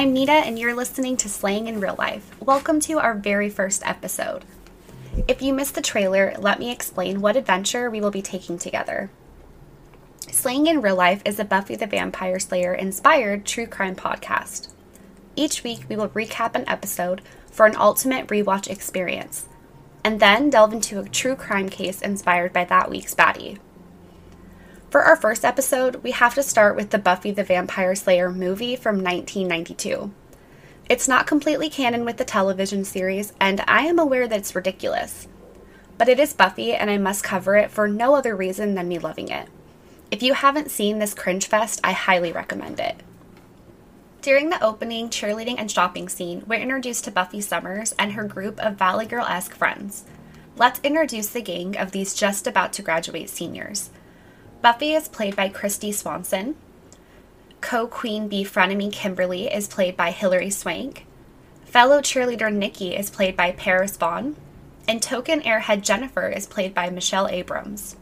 I'm Nita, and you're listening to Slaying in Real Life. Welcome to our very first episode. If you missed the trailer, let me explain what adventure we will be taking together. Slaying in Real Life is a Buffy the Vampire Slayer inspired true crime podcast. Each week, we will recap an episode for an ultimate rewatch experience, and then delve into a true crime case inspired by that week's baddie. For our first episode, we have to start with the Buffy the Vampire Slayer movie from 1992. It's not completely canon with the television series, and I am aware that it's ridiculous. But it is Buffy, and I must cover it for no other reason than me loving it. If you haven't seen this cringe fest, I highly recommend it. During the opening cheerleading and shopping scene, we're introduced to Buffy Summers and her group of Valley Girl esque friends. Let's introduce the gang of these just about to graduate seniors. Buffy is played by Kristy Swanson. Co Queen Bee frenemy Kimberly is played by Hilary Swank. Fellow cheerleader Nikki is played by Paris Vaughan. And token airhead Jennifer is played by Michelle Abrams.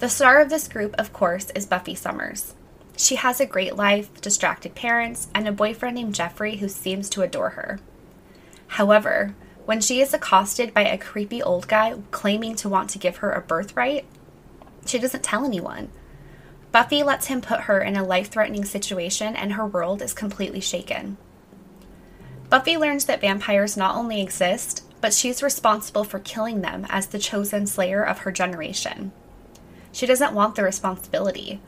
The star of this group, of course, is Buffy Summers. She has a great life, distracted parents, and a boyfriend named Jeffrey who seems to adore her. However, when she is accosted by a creepy old guy claiming to want to give her a birthright, she doesn't tell anyone. Buffy lets him put her in a life threatening situation, and her world is completely shaken. Buffy learns that vampires not only exist, but she's responsible for killing them as the chosen slayer of her generation. She doesn't want the responsibility.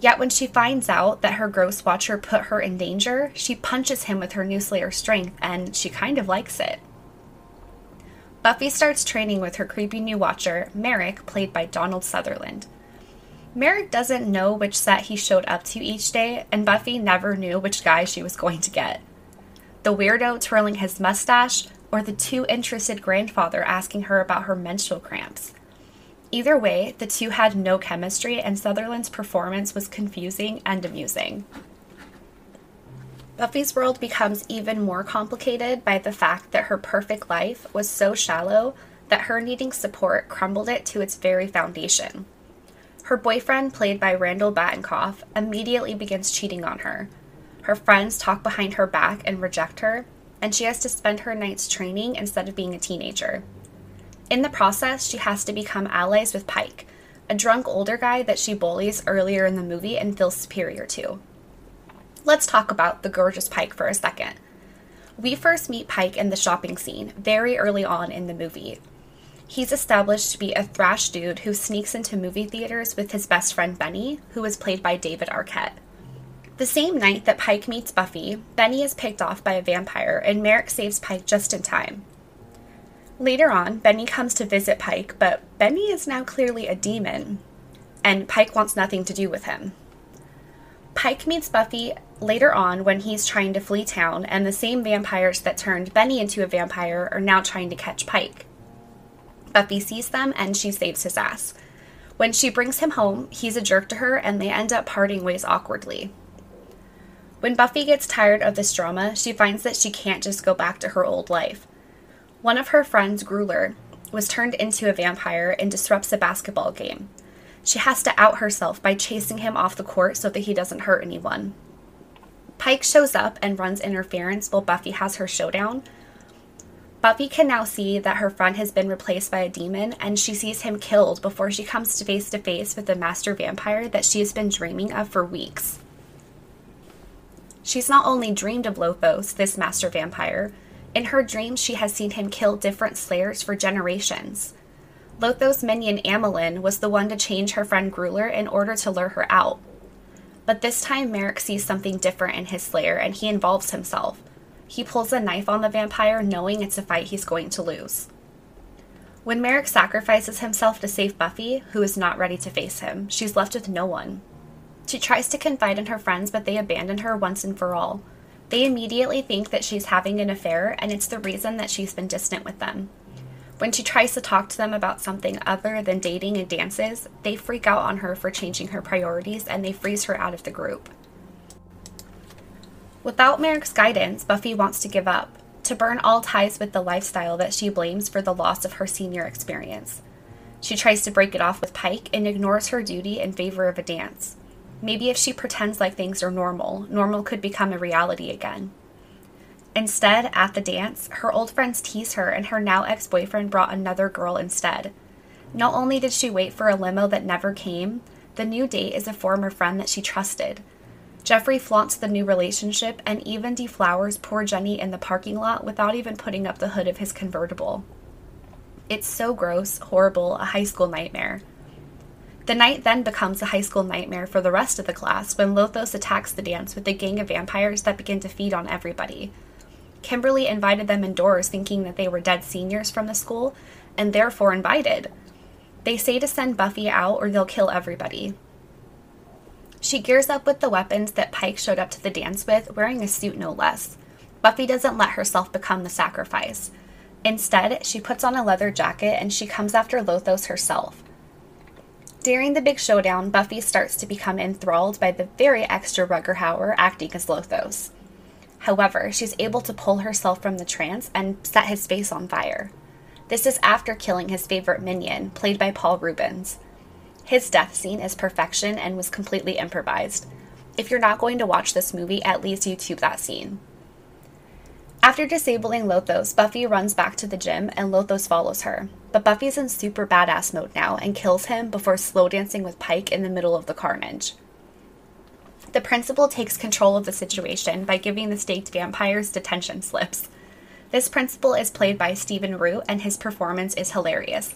Yet when she finds out that her Ghost Watcher put her in danger, she punches him with her new Slayer strength, and she kind of likes it. Buffy starts training with her creepy new watcher, Merrick, played by Donald Sutherland. Merrick doesn't know which set he showed up to each day, and Buffy never knew which guy she was going to get. The weirdo twirling his mustache, or the too interested grandfather asking her about her menstrual cramps. Either way, the two had no chemistry, and Sutherland's performance was confusing and amusing. Buffy's world becomes even more complicated by the fact that her perfect life was so shallow that her needing support crumbled it to its very foundation. Her boyfriend, played by Randall Batinkoff, immediately begins cheating on her. Her friends talk behind her back and reject her, and she has to spend her nights training instead of being a teenager. In the process, she has to become allies with Pike, a drunk older guy that she bullies earlier in the movie and feels superior to. Let's talk about the gorgeous Pike for a second. We first meet Pike in the shopping scene very early on in the movie. He's established to be a thrash dude who sneaks into movie theaters with his best friend Benny, who is played by David Arquette. The same night that Pike meets Buffy, Benny is picked off by a vampire, and Merrick saves Pike just in time. Later on, Benny comes to visit Pike, but Benny is now clearly a demon, and Pike wants nothing to do with him. Pike meets Buffy later on when he's trying to flee town, and the same vampires that turned Benny into a vampire are now trying to catch Pike. Buffy sees them and she saves his ass. When she brings him home, he's a jerk to her and they end up parting ways awkwardly. When Buffy gets tired of this drama, she finds that she can't just go back to her old life. One of her friends, Grueller, was turned into a vampire and disrupts a basketball game. She has to out herself by chasing him off the court so that he doesn't hurt anyone. Pike shows up and runs interference while Buffy has her showdown. Buffy can now see that her friend has been replaced by a demon, and she sees him killed before she comes to face to face with the master vampire that she has been dreaming of for weeks. She's not only dreamed of Lothos, this master vampire, in her dreams she has seen him kill different slayers for generations. Lothos' minion Amilyn was the one to change her friend Grueller in order to lure her out. But this time, Merrick sees something different in his slayer and he involves himself. He pulls a knife on the vampire, knowing it's a fight he's going to lose. When Merrick sacrifices himself to save Buffy, who is not ready to face him, she's left with no one. She tries to confide in her friends, but they abandon her once and for all. They immediately think that she's having an affair, and it's the reason that she's been distant with them. When she tries to talk to them about something other than dating and dances, they freak out on her for changing her priorities and they freeze her out of the group. Without Merrick's guidance, Buffy wants to give up, to burn all ties with the lifestyle that she blames for the loss of her senior experience. She tries to break it off with Pike and ignores her duty in favor of a dance. Maybe if she pretends like things are normal, normal could become a reality again. Instead, at the dance, her old friends tease her, and her now ex boyfriend brought another girl instead. Not only did she wait for a limo that never came, the new date is a former friend that she trusted. Jeffrey flaunts the new relationship and even deflowers poor Jenny in the parking lot without even putting up the hood of his convertible. It's so gross, horrible, a high school nightmare. The night then becomes a high school nightmare for the rest of the class when Lothos attacks the dance with a gang of vampires that begin to feed on everybody. Kimberly invited them indoors thinking that they were dead seniors from the school and therefore invited. They say to send Buffy out or they'll kill everybody. She gears up with the weapons that Pike showed up to the dance with, wearing a suit no less. Buffy doesn't let herself become the sacrifice. Instead, she puts on a leather jacket and she comes after Lothos herself. During the big showdown, Buffy starts to become enthralled by the very extra Rutger Hauer acting as Lothos. However, she's able to pull herself from the trance and set his face on fire. This is after killing his favorite minion, played by Paul Reubens. His death scene is perfection and was completely improvised. If you're not going to watch this movie, at least YouTube that scene. After disabling Lothos, Buffy runs back to the gym and Lothos follows her. But Buffy's in super badass mode now and kills him before slow dancing with Pike in the middle of the carnage. The principal takes control of the situation by giving the staked vampires detention slips. This principal is played by Stephen Root, and his performance is hilarious.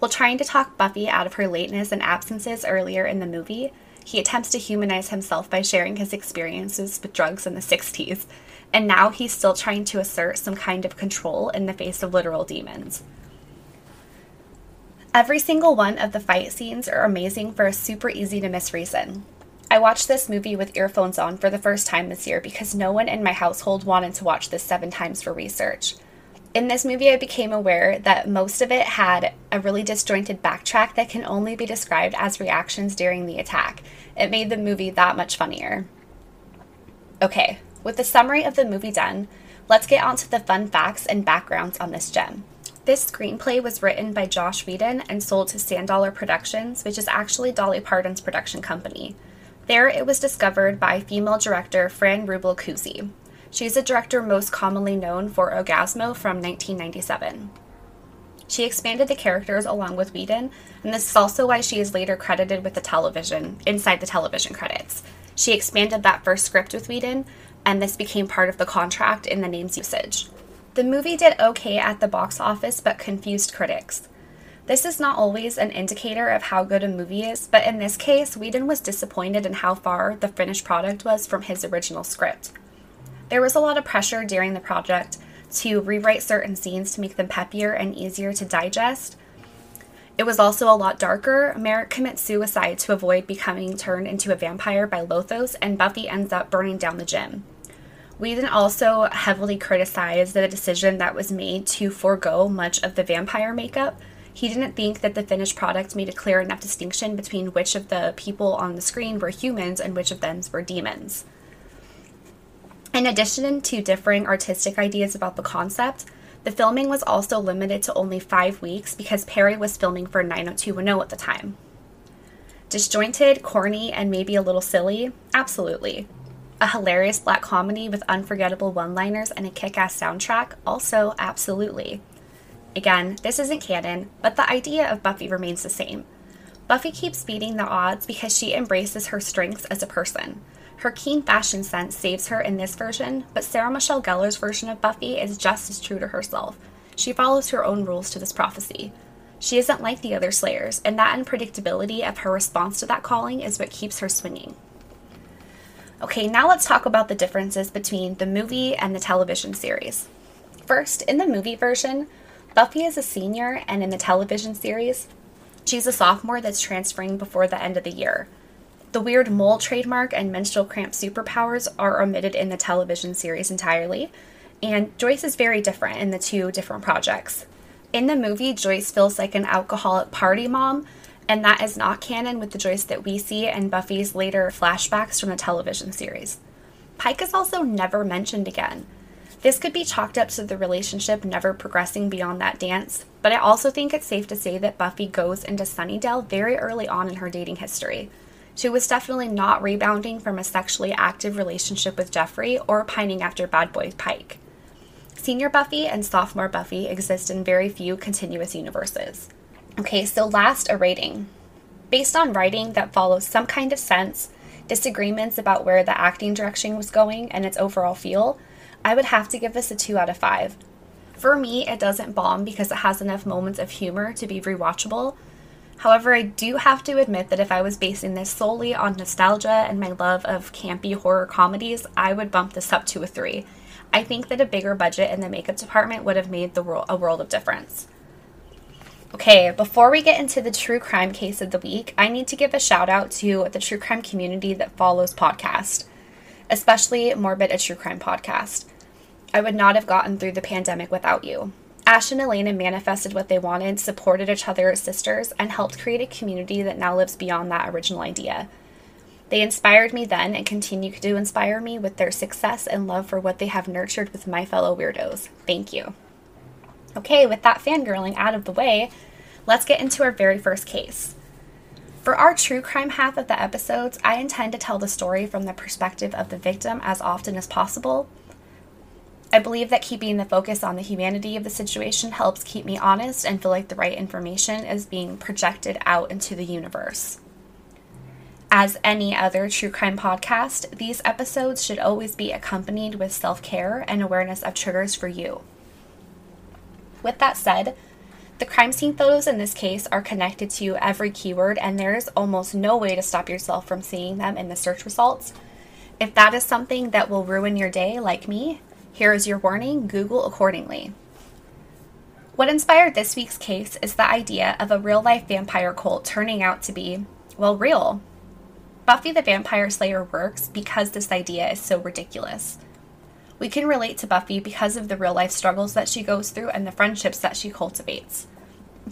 While trying to talk Buffy out of her lateness and absences earlier in the movie, he attempts to humanize himself by sharing his experiences with drugs in the 60s, and now he's still trying to assert some kind of control in the face of literal demons. Every single one of the fight scenes are amazing for a super easy to miss reason. I watched this movie with earphones on for the first time this year because no one in my household wanted to watch this seven times for research. In this movie, I became aware that most of it had a really disjointed backtrack that can only be described as reactions during the attack. It made the movie that much funnier. Okay, with the summary of the movie done, let's get on to the fun facts and backgrounds on this gem. This screenplay was written by Joss Whedon and sold to Sandollar Productions, which is actually Dolly Parton's production company. There, it was discovered by female director Fran Rubel Kuzui. She's a director most commonly known for Orgazmo from 1997. She expanded the characters along with Whedon, and this is also why she is later credited with the television, inside the television credits. She expanded that first script with Whedon, and this became part of the contract in the name's usage. The movie did okay at the box office but confused critics. This is not always an indicator of how good a movie is, but in this case, Whedon was disappointed in how far the finished product was from his original script. There was a lot of pressure during the project to rewrite certain scenes to make them peppier and easier to digest. It was also a lot darker. Merrick commits suicide to avoid becoming turned into a vampire by Lothos, and Buffy ends up burning down the gym. Whedon also heavily criticized the decision that was made to forego much of the vampire makeup he didn't think that the finished product made a clear enough distinction between which of the people on the screen were humans and which of them were demons. In addition to differing artistic ideas about the concept, the filming was also limited to only five weeks because Perry was filming for 90210 at the time. Disjointed, corny, and maybe a little silly? Absolutely. A hilarious black comedy with unforgettable one liners and a kick ass soundtrack? Also, absolutely. Again, this isn't canon, but the idea of Buffy remains the same. Buffy keeps beating the odds because she embraces her strengths as a person. Her keen fashion sense saves her in this version, but Sarah Michelle Gellar's version of Buffy is just as true to herself. She follows her own rules to this prophecy. She isn't like the other Slayers, and that unpredictability of her response to that calling is what keeps her swinging. Okay, now let's talk about the differences between the movie and the television series. First, in the movie version, Buffy is a senior, and in the television series, she's a sophomore that's transferring before the end of the year. The weird mole trademark and menstrual cramp superpowers are omitted in the television series entirely, and Joyce is very different in the two different projects. In the movie, Joyce feels like an alcoholic party mom, and that is not canon with the Joyce that we see in Buffy's later flashbacks from the television series. Pike is also never mentioned again. This could be chalked up to the relationship never progressing beyond that dance, but I also think it's safe to say that Buffy goes into Sunnydale very early on in her dating history. She was definitely not rebounding from a sexually active relationship with Jeffrey or pining after bad boy Pike. Senior Buffy and sophomore Buffy exist in very few continuous universes. Okay, so last, a rating. Based on writing that follows some kind of sense, disagreements about where the acting direction was going, and its overall feel, I would have to give this a 2 out of 5. For me, it doesn't bomb because it has enough moments of humor to be rewatchable. However, I do have to admit that if I was basing this solely on nostalgia and my love of campy horror comedies, I would bump this up to a 3. I think that a bigger budget in the makeup department would have made the world a world of difference. Okay, before we get into the true crime case of the week, I need to give a shout out to the true crime community that follows podcast, especially Morbid a True Crime podcast. I would not have gotten through the pandemic without you. Ash and Elena manifested what they wanted, supported each other as sisters, and helped create a community that now lives beyond that original idea. They inspired me then and continue to inspire me with their success and love for what they have nurtured with my fellow weirdos. Thank you. Okay, with that fangirling out of the way, let's get into our very first case. For our true crime half of the episodes, I intend to tell the story from the perspective of the victim as often as possible. I believe that keeping the focus on the humanity of the situation helps keep me honest and feel like the right information is being projected out into the universe. As any other true crime podcast, these episodes should always be accompanied with self care and awareness of triggers for you. With that said, the crime scene photos in this case are connected to every keyword, and there is almost no way to stop yourself from seeing them in the search results. If that is something that will ruin your day, like me, here is your warning Google accordingly. What inspired this week's case is the idea of a real life vampire cult turning out to be, well, real. Buffy the Vampire Slayer works because this idea is so ridiculous. We can relate to Buffy because of the real life struggles that she goes through and the friendships that she cultivates.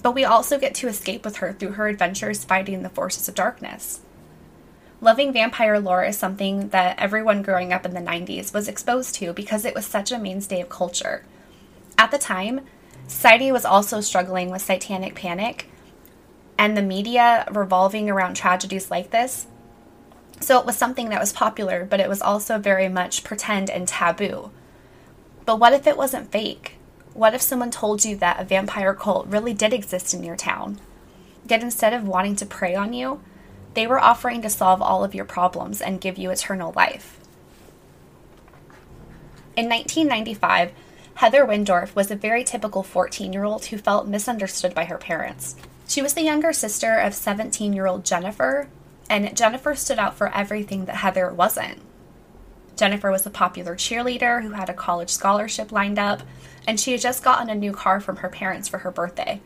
But we also get to escape with her through her adventures fighting the forces of darkness. Loving vampire lore is something that everyone growing up in the 90s was exposed to because it was such a mainstay of culture. At the time, society was also struggling with satanic panic, and the media revolving around tragedies like this so it was something that was popular, but it was also very much pretend and taboo. But what if it wasn't fake? What if someone told you that a vampire cult really did exist in your town? Yet instead of wanting to prey on you, they were offering to solve all of your problems and give you eternal life. In 1995, Heather Wendorf was a very typical 14 year old who felt misunderstood by her parents. She was the younger sister of 17 year old Jennifer, and Jennifer stood out for everything that Heather wasn't. Jennifer was a popular cheerleader who had a college scholarship lined up, and she had just gotten a new car from her parents for her birthday.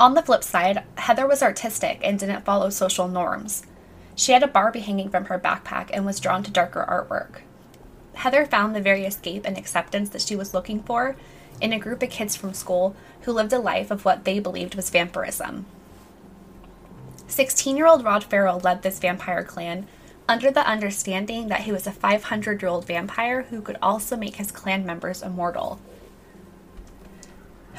On the flip side, Heather was artistic and didn't follow social norms. She had a Barbie hanging from her backpack and was drawn to darker artwork. Heather found the very escape and acceptance that she was looking for in a group of kids from school who lived a life of what they believed was vampirism. 16 year old Rod Ferrell led this vampire clan under the understanding that he was a 500 year old vampire who could also make his clan members immortal.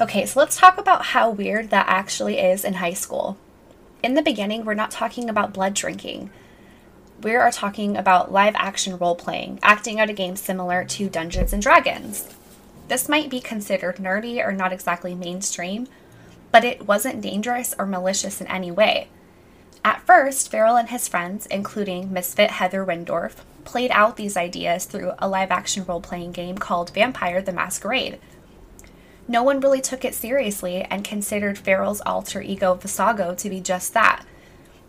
Okay, so let's talk about how weird that actually is in high school. In the beginning, we're not talking about blood drinking. We are talking about live action role playing, acting out a game similar to Dungeons and Dragons. This might be considered nerdy or not exactly mainstream, but it wasn't dangerous or malicious in any way. At first, Ferrell and his friends, including misfit Heather Wendorf, played out these ideas through a live action role playing game called Vampire the Masquerade. No one really took it seriously and considered Ferrell's alter ego Vesago to be just that.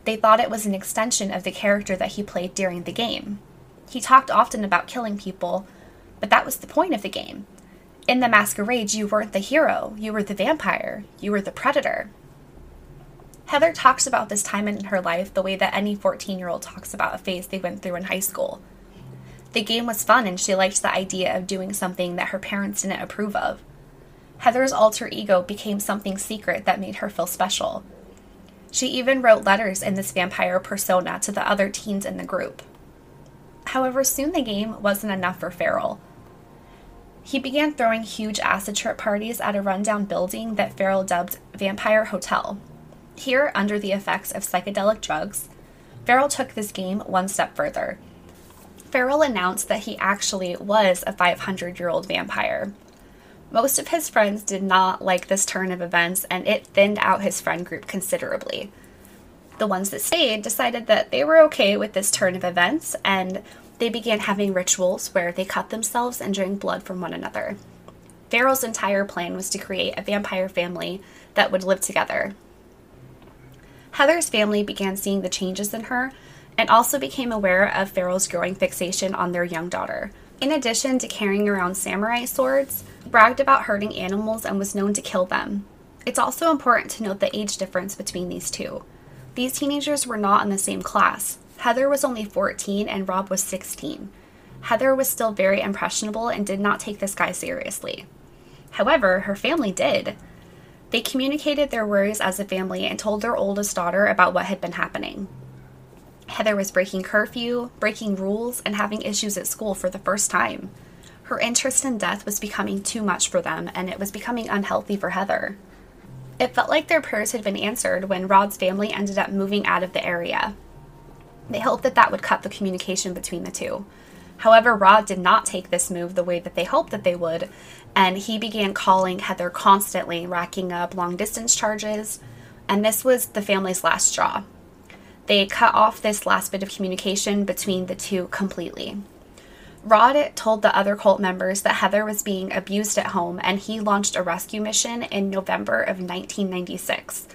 They thought it was an extension of the character that he played during the game. He talked often about killing people, but that was the point of the game. In the masquerade, you weren't the hero, you were the vampire, you were the predator. Heather talks about this time in her life the way that any 14 year old talks about a phase they went through in high school. The game was fun and she liked the idea of doing something that her parents didn't approve of. Heather's alter ego became something secret that made her feel special. She even wrote letters in this vampire persona to the other teens in the group. However, soon the game wasn't enough for Ferrell. He began throwing huge acid trip parties at a rundown building that Ferrell dubbed Vampire Hotel, here, under the effects of psychedelic drugs, Ferrell took this game one step further. Ferrell announced that he actually was a 500 year old vampire. Most of his friends did not like this turn of events, and it thinned out his friend group considerably. The ones that stayed decided that they were okay with this turn of events, and they began having rituals where they cut themselves and drank blood from one another. Ferrell's entire plan was to create a vampire family that would live together. Heather's family began seeing the changes in her and also became aware of Ferrell's growing fixation on their young daughter. In addition to carrying around samurai swords, bragged about hurting animals and was known to kill them. It's also important to note the age difference between these two. These teenagers were not in the same class. Heather was only 14 and Rob was 16. Heather was still very impressionable and did not take this guy seriously. However, her family did. They communicated their worries as a family and told their oldest daughter about what had been happening. Heather was breaking curfew, breaking rules, and having issues at school for the first time. Her interest in death was becoming too much for them, and it was becoming unhealthy for Heather. It felt like their prayers had been answered when Rod's family ended up moving out of the area. They hoped that that would cut the communication between the two. However, Rod did not take this move the way that they hoped that they would, and he began calling Heather constantly, racking up long distance charges, and this was the family's last straw. They cut off this last bit of communication between the two completely. Rod told the other cult members that Heather was being abused at home and he launched a rescue mission in November of 1996.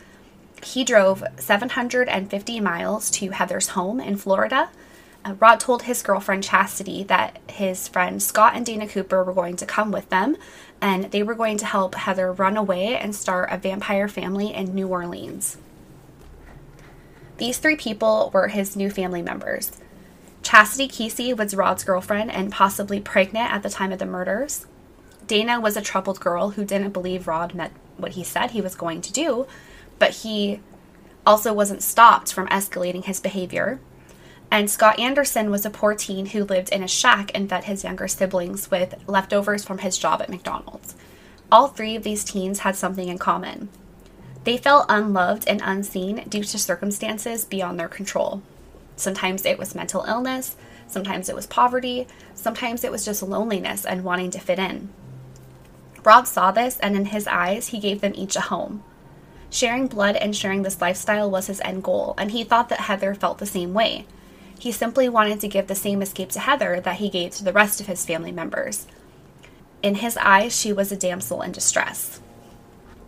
He drove 750 miles to Heather's home in Florida. Uh, Rod told his girlfriend Chastity that his friends Scott and Dana Cooper were going to come with them and they were going to help Heather run away and start a vampire family in New Orleans. These three people were his new family members. Chastity Keesee was Rod's girlfriend and possibly pregnant at the time of the murders. Dana was a troubled girl who didn't believe Rod meant what he said he was going to do, but he also wasn't stopped from escalating his behavior. And Scott Anderson was a poor teen who lived in a shack and fed his younger siblings with leftovers from his job at McDonald's. All three of these teens had something in common. They felt unloved and unseen due to circumstances beyond their control. Sometimes it was mental illness, sometimes it was poverty, sometimes it was just loneliness and wanting to fit in. Rob saw this, and in his eyes, he gave them each a home. Sharing blood and sharing this lifestyle was his end goal, and he thought that Heather felt the same way. He simply wanted to give the same escape to Heather that he gave to the rest of his family members. In his eyes, she was a damsel in distress.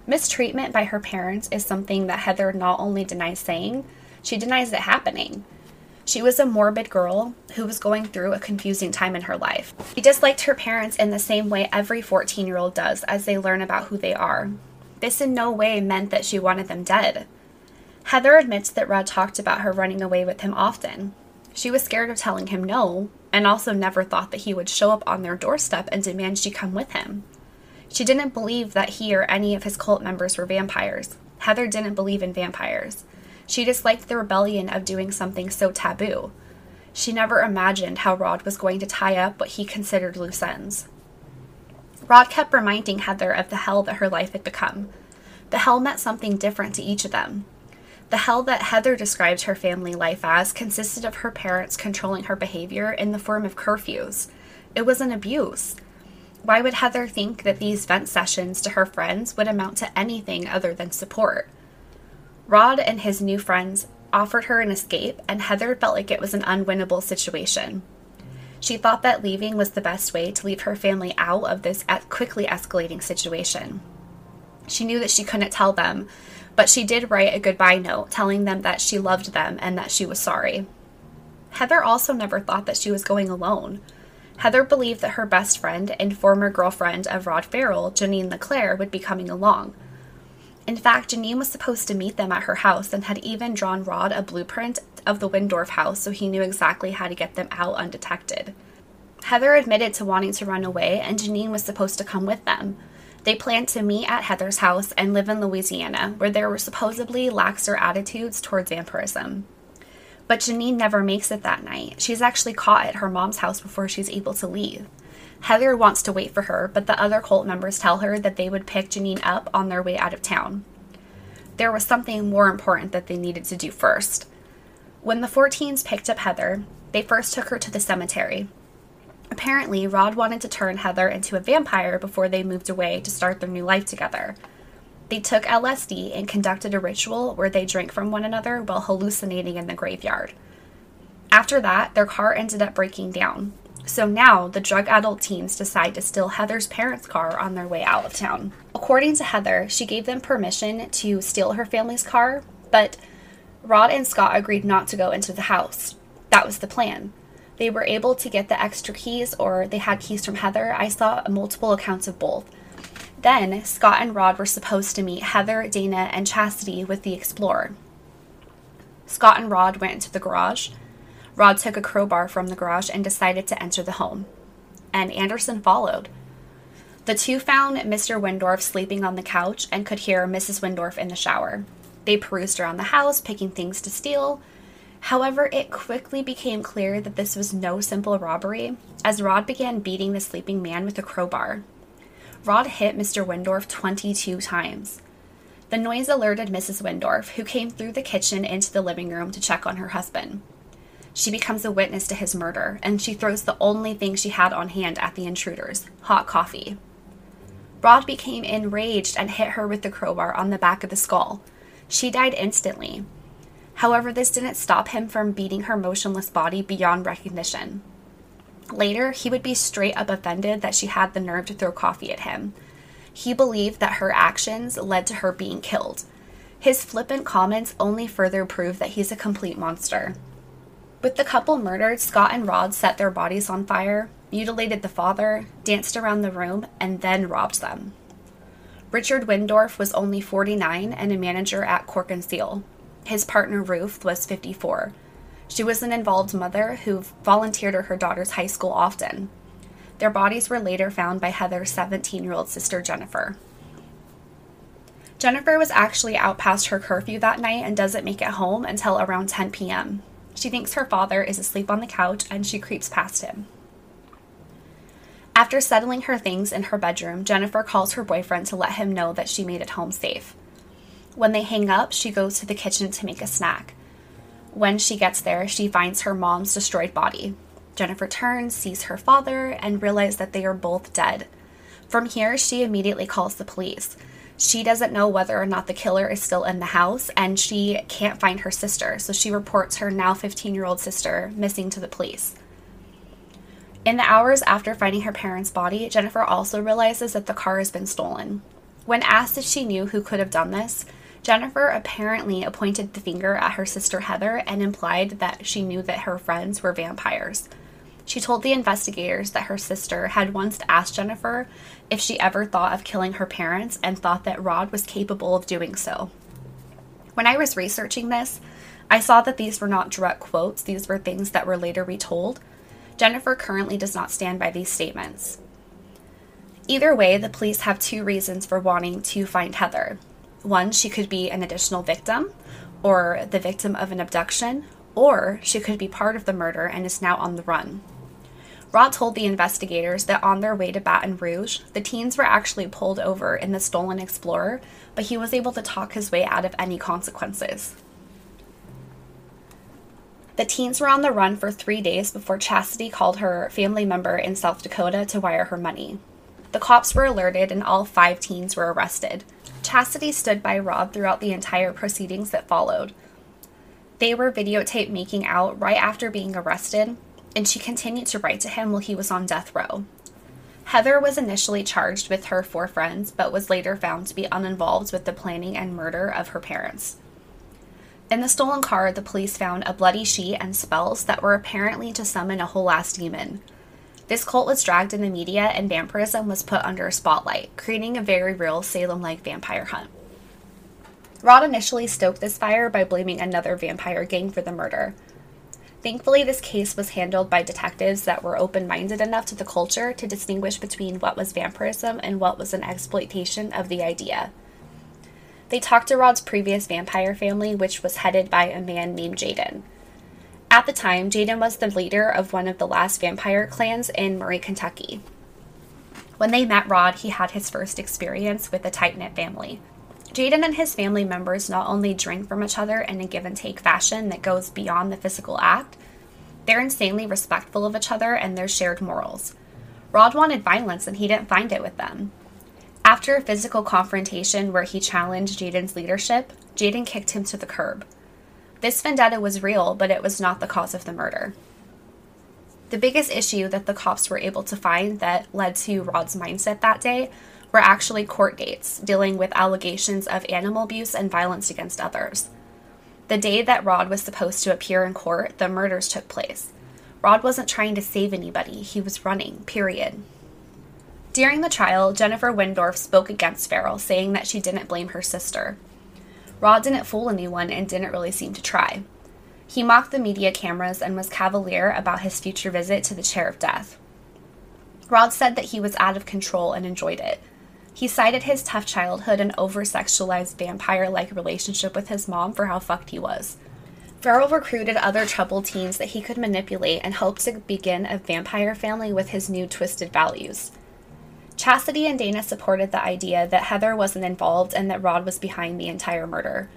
Mistreatment by her parents is something that Heather not only denies saying, she denies it happening. She was a morbid girl who was going through a confusing time in her life. She disliked her parents in the same way every 14 year old does as they learn about who they are. This in no way meant that she wanted them dead. Heather admits that Rod talked about her running away with him often. She was scared of telling him no, and also never thought that he would show up on their doorstep and demand she come with him. She didn't believe that he or any of his cult members were vampires. Heather didn't believe in vampires. She disliked the rebellion of doing something so taboo. She never imagined how Rod was going to tie up what he considered loose ends. Rod kept reminding Heather of the hell that her life had become. The hell meant something different to each of them. The hell that Heather described her family life as consisted of her parents controlling her behavior in the form of curfews. It was an abuse. Why would Heather think that these vent sessions to her friends would amount to anything other than support? Rod and his new friends offered her an escape, and Heather felt like it was an unwinnable situation. She thought that leaving was the best way to leave her family out of this quickly escalating situation. She knew that she couldn't tell them, but she did write a goodbye note telling them that she loved them and that she was sorry. Heather also never thought that she was going alone. Heather believed that her best friend and former girlfriend of Rod Ferrell, Janine LeClaire, would be coming along. In fact, Janine was supposed to meet them at her house and had even drawn Rod a blueprint of the Wendorf house so he knew exactly how to get them out undetected. Heather admitted to wanting to run away, and Janine was supposed to come with them. They plan to meet at Heather's house and live in Louisiana, where there were supposedly laxer attitudes towards vampirism. But Janine never makes it that night. She's actually caught at her mom's house before she's able to leave. Heather wants to wait for her, but the other cult members tell her that they would pick Janine up on their way out of town. There was something more important that they needed to do first. When the 14s picked up Heather, they first took her to the cemetery. Apparently, Rod wanted to turn Heather into a vampire before they moved away to start their new life together. They took LSD and conducted a ritual where they drank from one another while hallucinating in the graveyard. After that, their car ended up breaking down. So now the drug addled teens decide to steal Heather's parents' car on their way out of town. According to Heather, she gave them permission to steal her family's car, but Rod and Scott agreed not to go into the house. That was the plan. They were able to get the extra keys, or they had keys from Heather. I saw multiple accounts of both. Then, Scott and Rod were supposed to meet Heather, Dana, and Chastity with the Explorer. Scott and Rod went into the garage. Rod took a crowbar from the garage and decided to enter the home. And Anderson followed. The two found Mr. Wendorf sleeping on the couch and could hear Mrs. Wendorf in the shower. They perused around the house, picking things to steal. However, it quickly became clear that this was no simple robbery, as Rod began beating the sleeping man with a crowbar. Rod hit Mr. Wendorf 22 times. The noise alerted Mrs. Wendorf, who came through the kitchen into the living room to check on her husband. She becomes a witness to his murder, and she throws the only thing she had on hand at the intruders hot coffee. Rod became enraged and hit her with the crowbar on the back of the skull. She died instantly. However, this didn't stop him from beating her motionless body beyond recognition. Later, he would be straight up offended that she had the nerve to throw coffee at him. He believed that her actions led to her being killed. His flippant comments only further prove that he's a complete monster. With the couple murdered, Scott and Rod set their bodies on fire, mutilated the father, danced around the room, and then robbed them. Richard Wendorf was only 49 and a manager at Cork and Seal. His partner Ruth was 54. She was an involved mother who volunteered at her daughter's high school often. Their bodies were later found by Heather's 17 year old sister Jennifer. Jennifer was actually out past her curfew that night and doesn't make it home until around 10 p.m. She thinks her father is asleep on the couch and she creeps past him. After settling her things in her bedroom, Jennifer calls her boyfriend to let him know that she made it home safe. When they hang up, she goes to the kitchen to make a snack. When she gets there, she finds her mom's destroyed body. Jennifer turns, sees her father, and realizes that they are both dead. From here, she immediately calls the police. She doesn't know whether or not the killer is still in the house, and she can't find her sister, so she reports her now 15 year old sister missing to the police. In the hours after finding her parents' body, Jennifer also realizes that the car has been stolen. When asked if she knew who could have done this, Jennifer apparently pointed the finger at her sister Heather and implied that she knew that her friends were vampires. She told the investigators that her sister had once asked Jennifer if she ever thought of killing her parents and thought that Rod was capable of doing so. When I was researching this, I saw that these were not direct quotes, these were things that were later retold. Jennifer currently does not stand by these statements. Either way, the police have two reasons for wanting to find Heather. One, she could be an additional victim, or the victim of an abduction, or she could be part of the murder and is now on the run. Rod told the investigators that on their way to Baton Rouge, the teens were actually pulled over in the stolen Explorer, but he was able to talk his way out of any consequences. The teens were on the run for three days before Chastity called her family member in South Dakota to wire her money. The cops were alerted and all five teens were arrested. Chastity stood by Rob throughout the entire proceedings that followed. They were videotaped making out right after being arrested, and she continued to write to him while he was on death row. Heather was initially charged with her four friends, but was later found to be uninvolved with the planning and murder of her parents. In the stolen car, the police found a bloody sheet and spells that were apparently to summon a whole ass demon. This cult was dragged in the media and vampirism was put under a spotlight, creating a very real Salem like vampire hunt. Rod initially stoked this fire by blaming another vampire gang for the murder. Thankfully, this case was handled by detectives that were open minded enough to the culture to distinguish between what was vampirism and what was an exploitation of the idea. They talked to Rod's previous vampire family, which was headed by a man named Jaden. At the time, Jaden was the leader of one of the last vampire clans in Murray, Kentucky. When they met Rod, he had his first experience with a tight knit family. Jaden and his family members not only drink from each other in a give and take fashion that goes beyond the physical act, they're insanely respectful of each other and their shared morals. Rod wanted violence and he didn't find it with them. After a physical confrontation where he challenged Jaden's leadership, Jaden kicked him to the curb. This vendetta was real, but it was not the cause of the murder. The biggest issue that the cops were able to find that led to Rod's mindset that day were actually court dates dealing with allegations of animal abuse and violence against others. The day that Rod was supposed to appear in court, the murders took place. Rod wasn't trying to save anybody, he was running, period. During the trial, Jennifer Wendorf spoke against Ferrell, saying that she didn't blame her sister. Rod didn't fool anyone and didn't really seem to try. He mocked the media cameras and was cavalier about his future visit to the chair of death. Rod said that he was out of control and enjoyed it. He cited his tough childhood and over sexualized vampire like relationship with his mom for how fucked he was. Ferrell recruited other troubled teens that he could manipulate and hoped to begin a vampire family with his new twisted values. Chastity and Dana supported the idea that Heather wasn't involved and that Rod was behind the entire murder.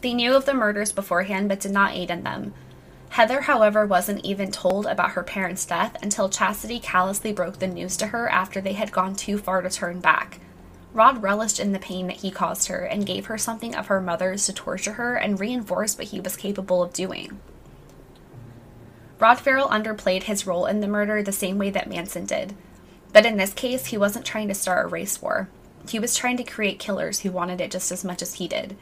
They knew of the murders beforehand but did not aid in them. Heather, however, wasn't even told about her parents' death until Chastity callously broke the news to her after they had gone too far to turn back. Rod relished in the pain that he caused her and gave her something of her mother's to torture her and reinforce what he was capable of doing. Rod Ferrell underplayed his role in the murder the same way that Manson did. But in this case, he wasn't trying to start a race war. He was trying to create killers who wanted it just as much as he did.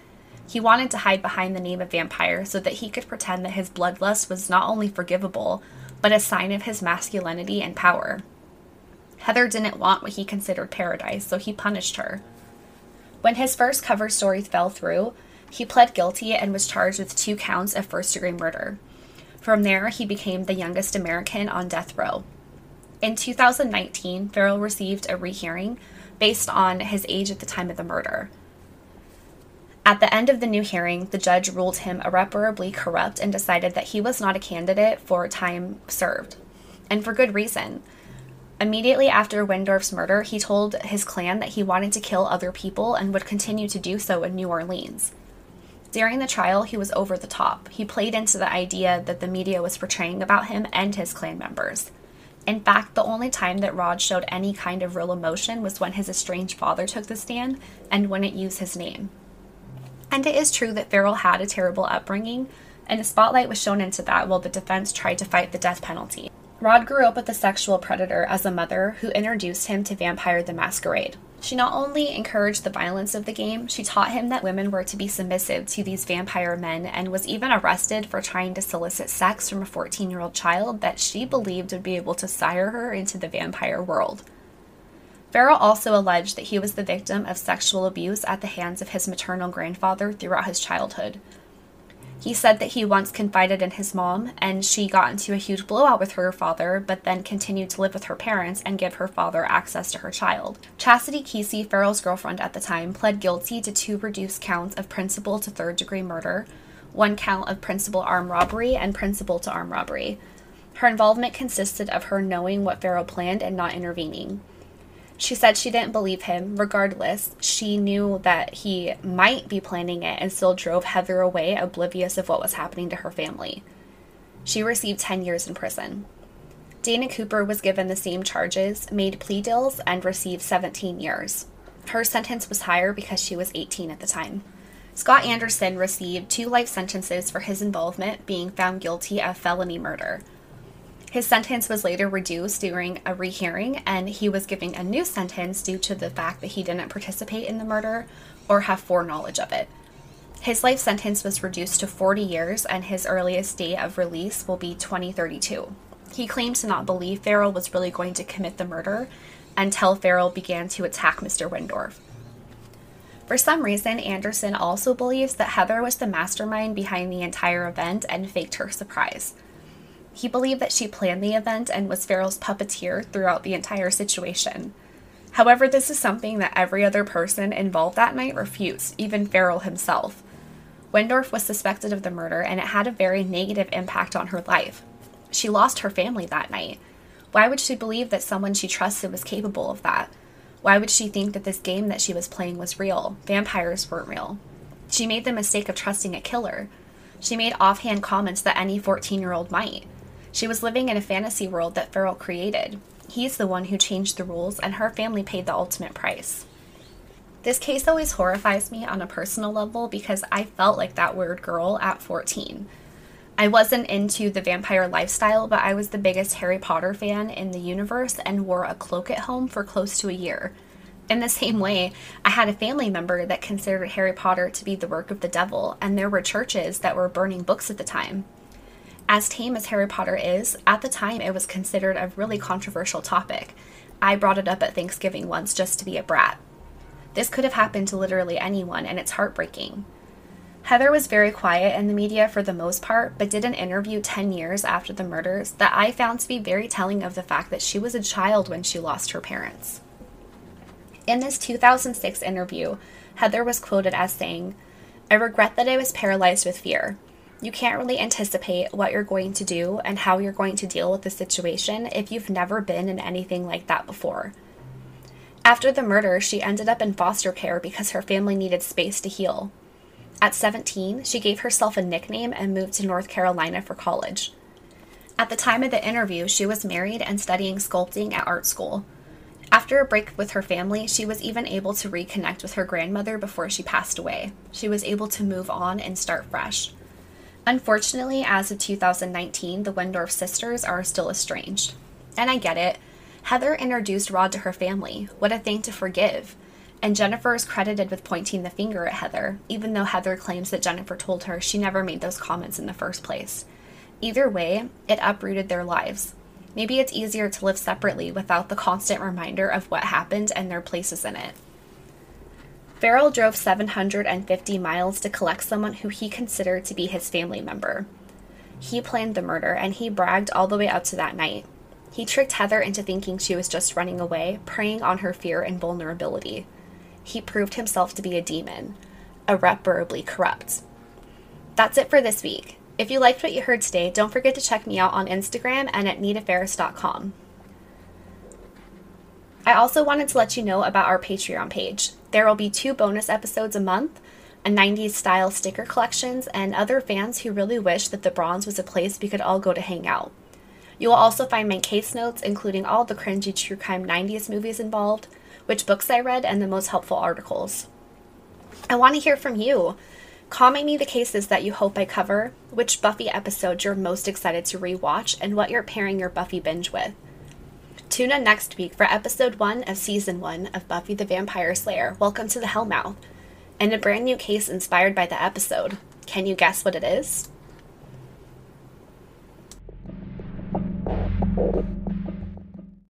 He wanted to hide behind the name of vampire so that he could pretend that his bloodlust was not only forgivable, but a sign of his masculinity and power. Heather didn't want what he considered paradise, so he punished her. When his first cover story fell through, he pled guilty and was charged with two counts of first degree murder. From there, he became the youngest American on death row. In 2019, Ferrell received a rehearing based on his age at the time of the murder. At the end of the new hearing, the judge ruled him irreparably corrupt and decided that he was not a candidate for time served. And for good reason. Immediately after Wendorf's murder, he told his clan that he wanted to kill other people and would continue to do so in New Orleans. During the trial, he was over the top. He played into the idea that the media was portraying about him and his clan members. In fact, the only time that Rod showed any kind of real emotion was when his estranged father took the stand and wouldn't use his name. And it is true that Ferrell had a terrible upbringing, and the spotlight was shown into that while the defense tried to fight the death penalty. Rod grew up with a sexual predator as a mother who introduced him to Vampire the Masquerade. She not only encouraged the violence of the game, she taught him that women were to be submissive to these vampire men and was even arrested for trying to solicit sex from a 14 year old child that she believed would be able to sire her into the vampire world. Ferrell also alleged that he was the victim of sexual abuse at the hands of his maternal grandfather throughout his childhood. He said that he once confided in his mom, and she got into a huge blowout with her father, but then continued to live with her parents and give her father access to her child. Chastity Keesee, Ferrell's girlfriend at the time, pled guilty to two reduced counts of principal to third degree murder, one count of principal armed robbery, and principal to armed robbery. Her involvement consisted of her knowing what Ferrell planned and not intervening. She said she didn't believe him. Regardless, she knew that he might be planning it and still drove Heather away, oblivious of what was happening to her family. She received 10 years in prison. Dana Cooper was given the same charges, made plea deals, and received 17 years. Her sentence was higher because she was 18 at the time. Scott Anderson received two life sentences for his involvement, being found guilty of felony murder. His sentence was later reduced during a rehearing, and he was given a new sentence due to the fact that he didn't participate in the murder or have foreknowledge of it. His life sentence was reduced to 40 years, and his earliest date of release will be 2032. He claimed to not believe Ferrell was really going to commit the murder until Ferrell began to attack Mr. Wendorf. For some reason, Anderson also believes that Heather was the mastermind behind the entire event and faked her surprise. He believed that she planned the event and was Ferrell's puppeteer throughout the entire situation. However, this is something that every other person involved that night refused, even Ferrell himself. Wendorf was suspected of the murder, and it had a very negative impact on her life. She lost her family that night. Why would she believe that someone she trusted was capable of that? Why would she think that this game that she was playing was real? Vampires weren't real. She made the mistake of trusting a killer. She made offhand comments that any 14 year old might. She was living in a fantasy world that Ferrell created. He's the one who changed the rules, and her family paid the ultimate price. This case always horrifies me on a personal level because I felt like that weird girl at 14. I wasn't into the vampire lifestyle, but I was the biggest Harry Potter fan in the universe and wore a cloak at home for close to a year. In the same way, I had a family member that considered Harry Potter to be the work of the devil, and there were churches that were burning books at the time. As tame as Harry Potter is, at the time it was considered a really controversial topic. I brought it up at Thanksgiving once just to be a brat. This could have happened to literally anyone, and it's heartbreaking. Heather was very quiet in the media for the most part, but did an interview 10 years after the murders that I found to be very telling of the fact that she was a child when she lost her parents. In this 2006 interview, Heather was quoted as saying, I regret that I was paralyzed with fear. You can't really anticipate what you're going to do and how you're going to deal with the situation if you've never been in anything like that before. After the murder, she ended up in foster care because her family needed space to heal. At 17, she gave herself a nickname and moved to North Carolina for college. At the time of the interview, she was married and studying sculpting at art school. After a break with her family, she was even able to reconnect with her grandmother before she passed away. She was able to move on and start fresh. Unfortunately, as of 2019, the Wendorf sisters are still estranged. And I get it. Heather introduced Rod to her family. What a thing to forgive. And Jennifer is credited with pointing the finger at Heather, even though Heather claims that Jennifer told her she never made those comments in the first place. Either way, it uprooted their lives. Maybe it's easier to live separately without the constant reminder of what happened and their places in it. Ferrell drove 750 miles to collect someone who he considered to be his family member. He planned the murder and he bragged all the way up to that night. He tricked Heather into thinking she was just running away, preying on her fear and vulnerability he proved himself to be a demon, irreparably corrupt. That's it for this week. If you liked what you heard today, don't forget to check me out on Instagram and at nitaferris.com. I also wanted to let you know about our Patreon page. There will be two bonus episodes a month, a 90s style sticker collections, and other fans who really wish that the Bronze was a place we could all go to hang out. You will also find my case notes, including all the cringy true crime 90s movies involved, which books I read, and the most helpful articles. I want to hear from you. Comment me the cases that you hope I cover, which Buffy episodes you're most excited to rewatch, and what you're pairing your Buffy binge with. Tune in next week for episode 1 of season 1 of Buffy the Vampire Slayer Welcome to the Hellmouth, and a brand new case inspired by the episode. Can you guess what it is?